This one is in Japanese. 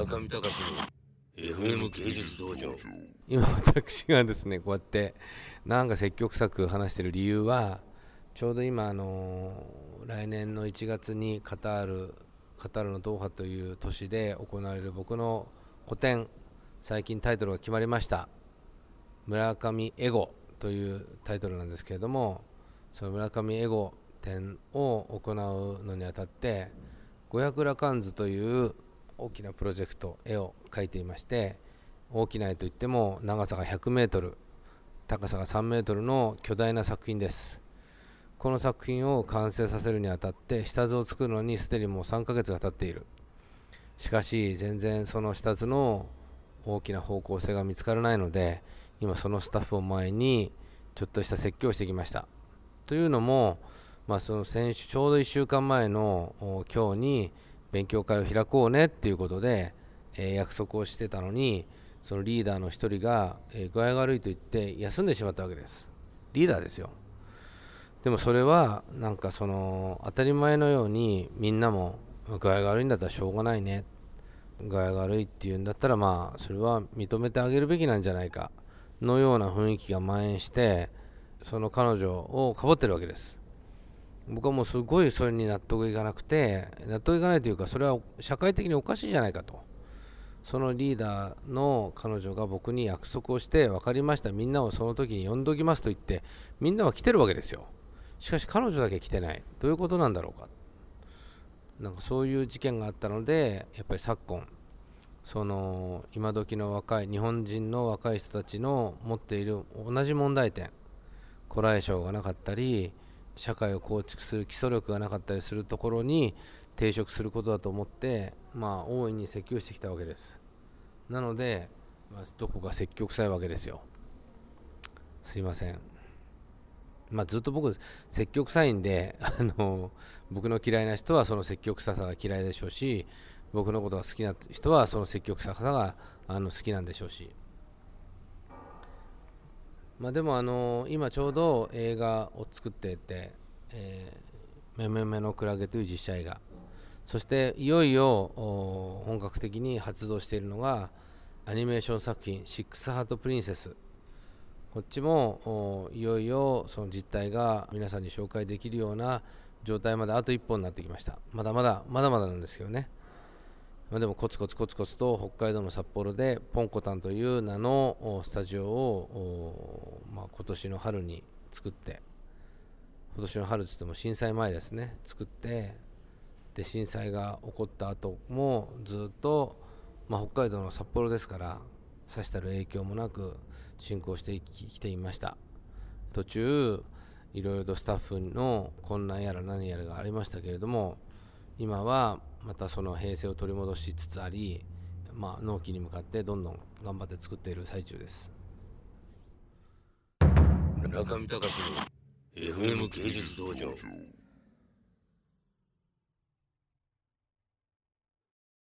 村上隆の FM 芸術道場。今私がですねこうやってなんか積極臭く話してる理由はちょうど今あの来年の1月にカタールカタールのドーハという都市で行われる僕の個展最近タイトルが決まりました。村上エゴというタイトルなんですけれどもその村上エゴ展を行うのにあたって五百羅漢図という大きなプロジェクト絵を描いていまして大きな絵といっても長さが100メートル高さが3メートルの巨大な作品です。この作品を完成させるにあたって下図を作るのにすでにもう3ヶ月が経っている。しかし全然その下図の大きな方向性が見つからないので今そのスタッフを前にちょっとした説教をしてきました。というのも、まあ、その先週ちょうど1週間前の今日に勉強会を開こうねっていうことで、え、約束をしてたのにそのリーダーの1人が、え、具合が悪いと言って休んでしまったわけです。リーダーですよ。でもそれはなんかその当たり前のようにみんなも具合が悪いんだったらしょうがないね。具合が悪いっていうんだったらまあそれは認めてあげるべきなんじゃないか。のような雰囲気が蔓延してその彼女をかぼってるわけです。僕はもうすごいそれに納得いかなくて納得いかないというかそれは社会的におかしいじゃないかと。そのリーダーの彼女が僕に約束をして分かりました。みんなをその時に呼んどきますと言ってみんなは来てるわけですよ。しかし彼女だけ来てない。どういうことなんだろうか。なんかそういう事件があったのでやっぱり昨今その今時の若い日本人の若い人たちの持っている同じ問題点こらえ性がなかったり社会を構築する基礎力がなかったりするところに抵触することだと思ってまあ大いに説教してきたわけです。なので、まあ、どこか積極臭いわけですよ。すいません。まあ、ずっと僕積極臭いんで あの僕の嫌いな人はその積極臭さが嫌いでしょうし僕のことが好きな人はその積極臭さがあの好きなんでしょうし、まあ、でもあの今ちょうど映画を作っていて「えー、めめめのクラゲ」という実写映画。そしていよいよ本格的に発動しているのがアニメーション作品「シックスハートプリンセス」こっちもいよいよその実態が皆さんに紹介できるような状態まであと一歩になってきました。まだまだまだまだなんですけどね。まあ、でもコツコツコツコツと北海道の札幌でポンコタンという名のスタジオを、あ、今年の春に作って今年の春つっても震災前ですね。作ってで震災が起こった後もずっと、まあ、北海道の札幌ですからさしたる影響もなく進行してきていました。途中いろいろとスタッフの困難やら何やらがありましたけれども今はまたその平成を取り戻しつつあり、まあ、納期に向かってどんどん頑張って作っている最中です。村上隆の FM 芸術道場。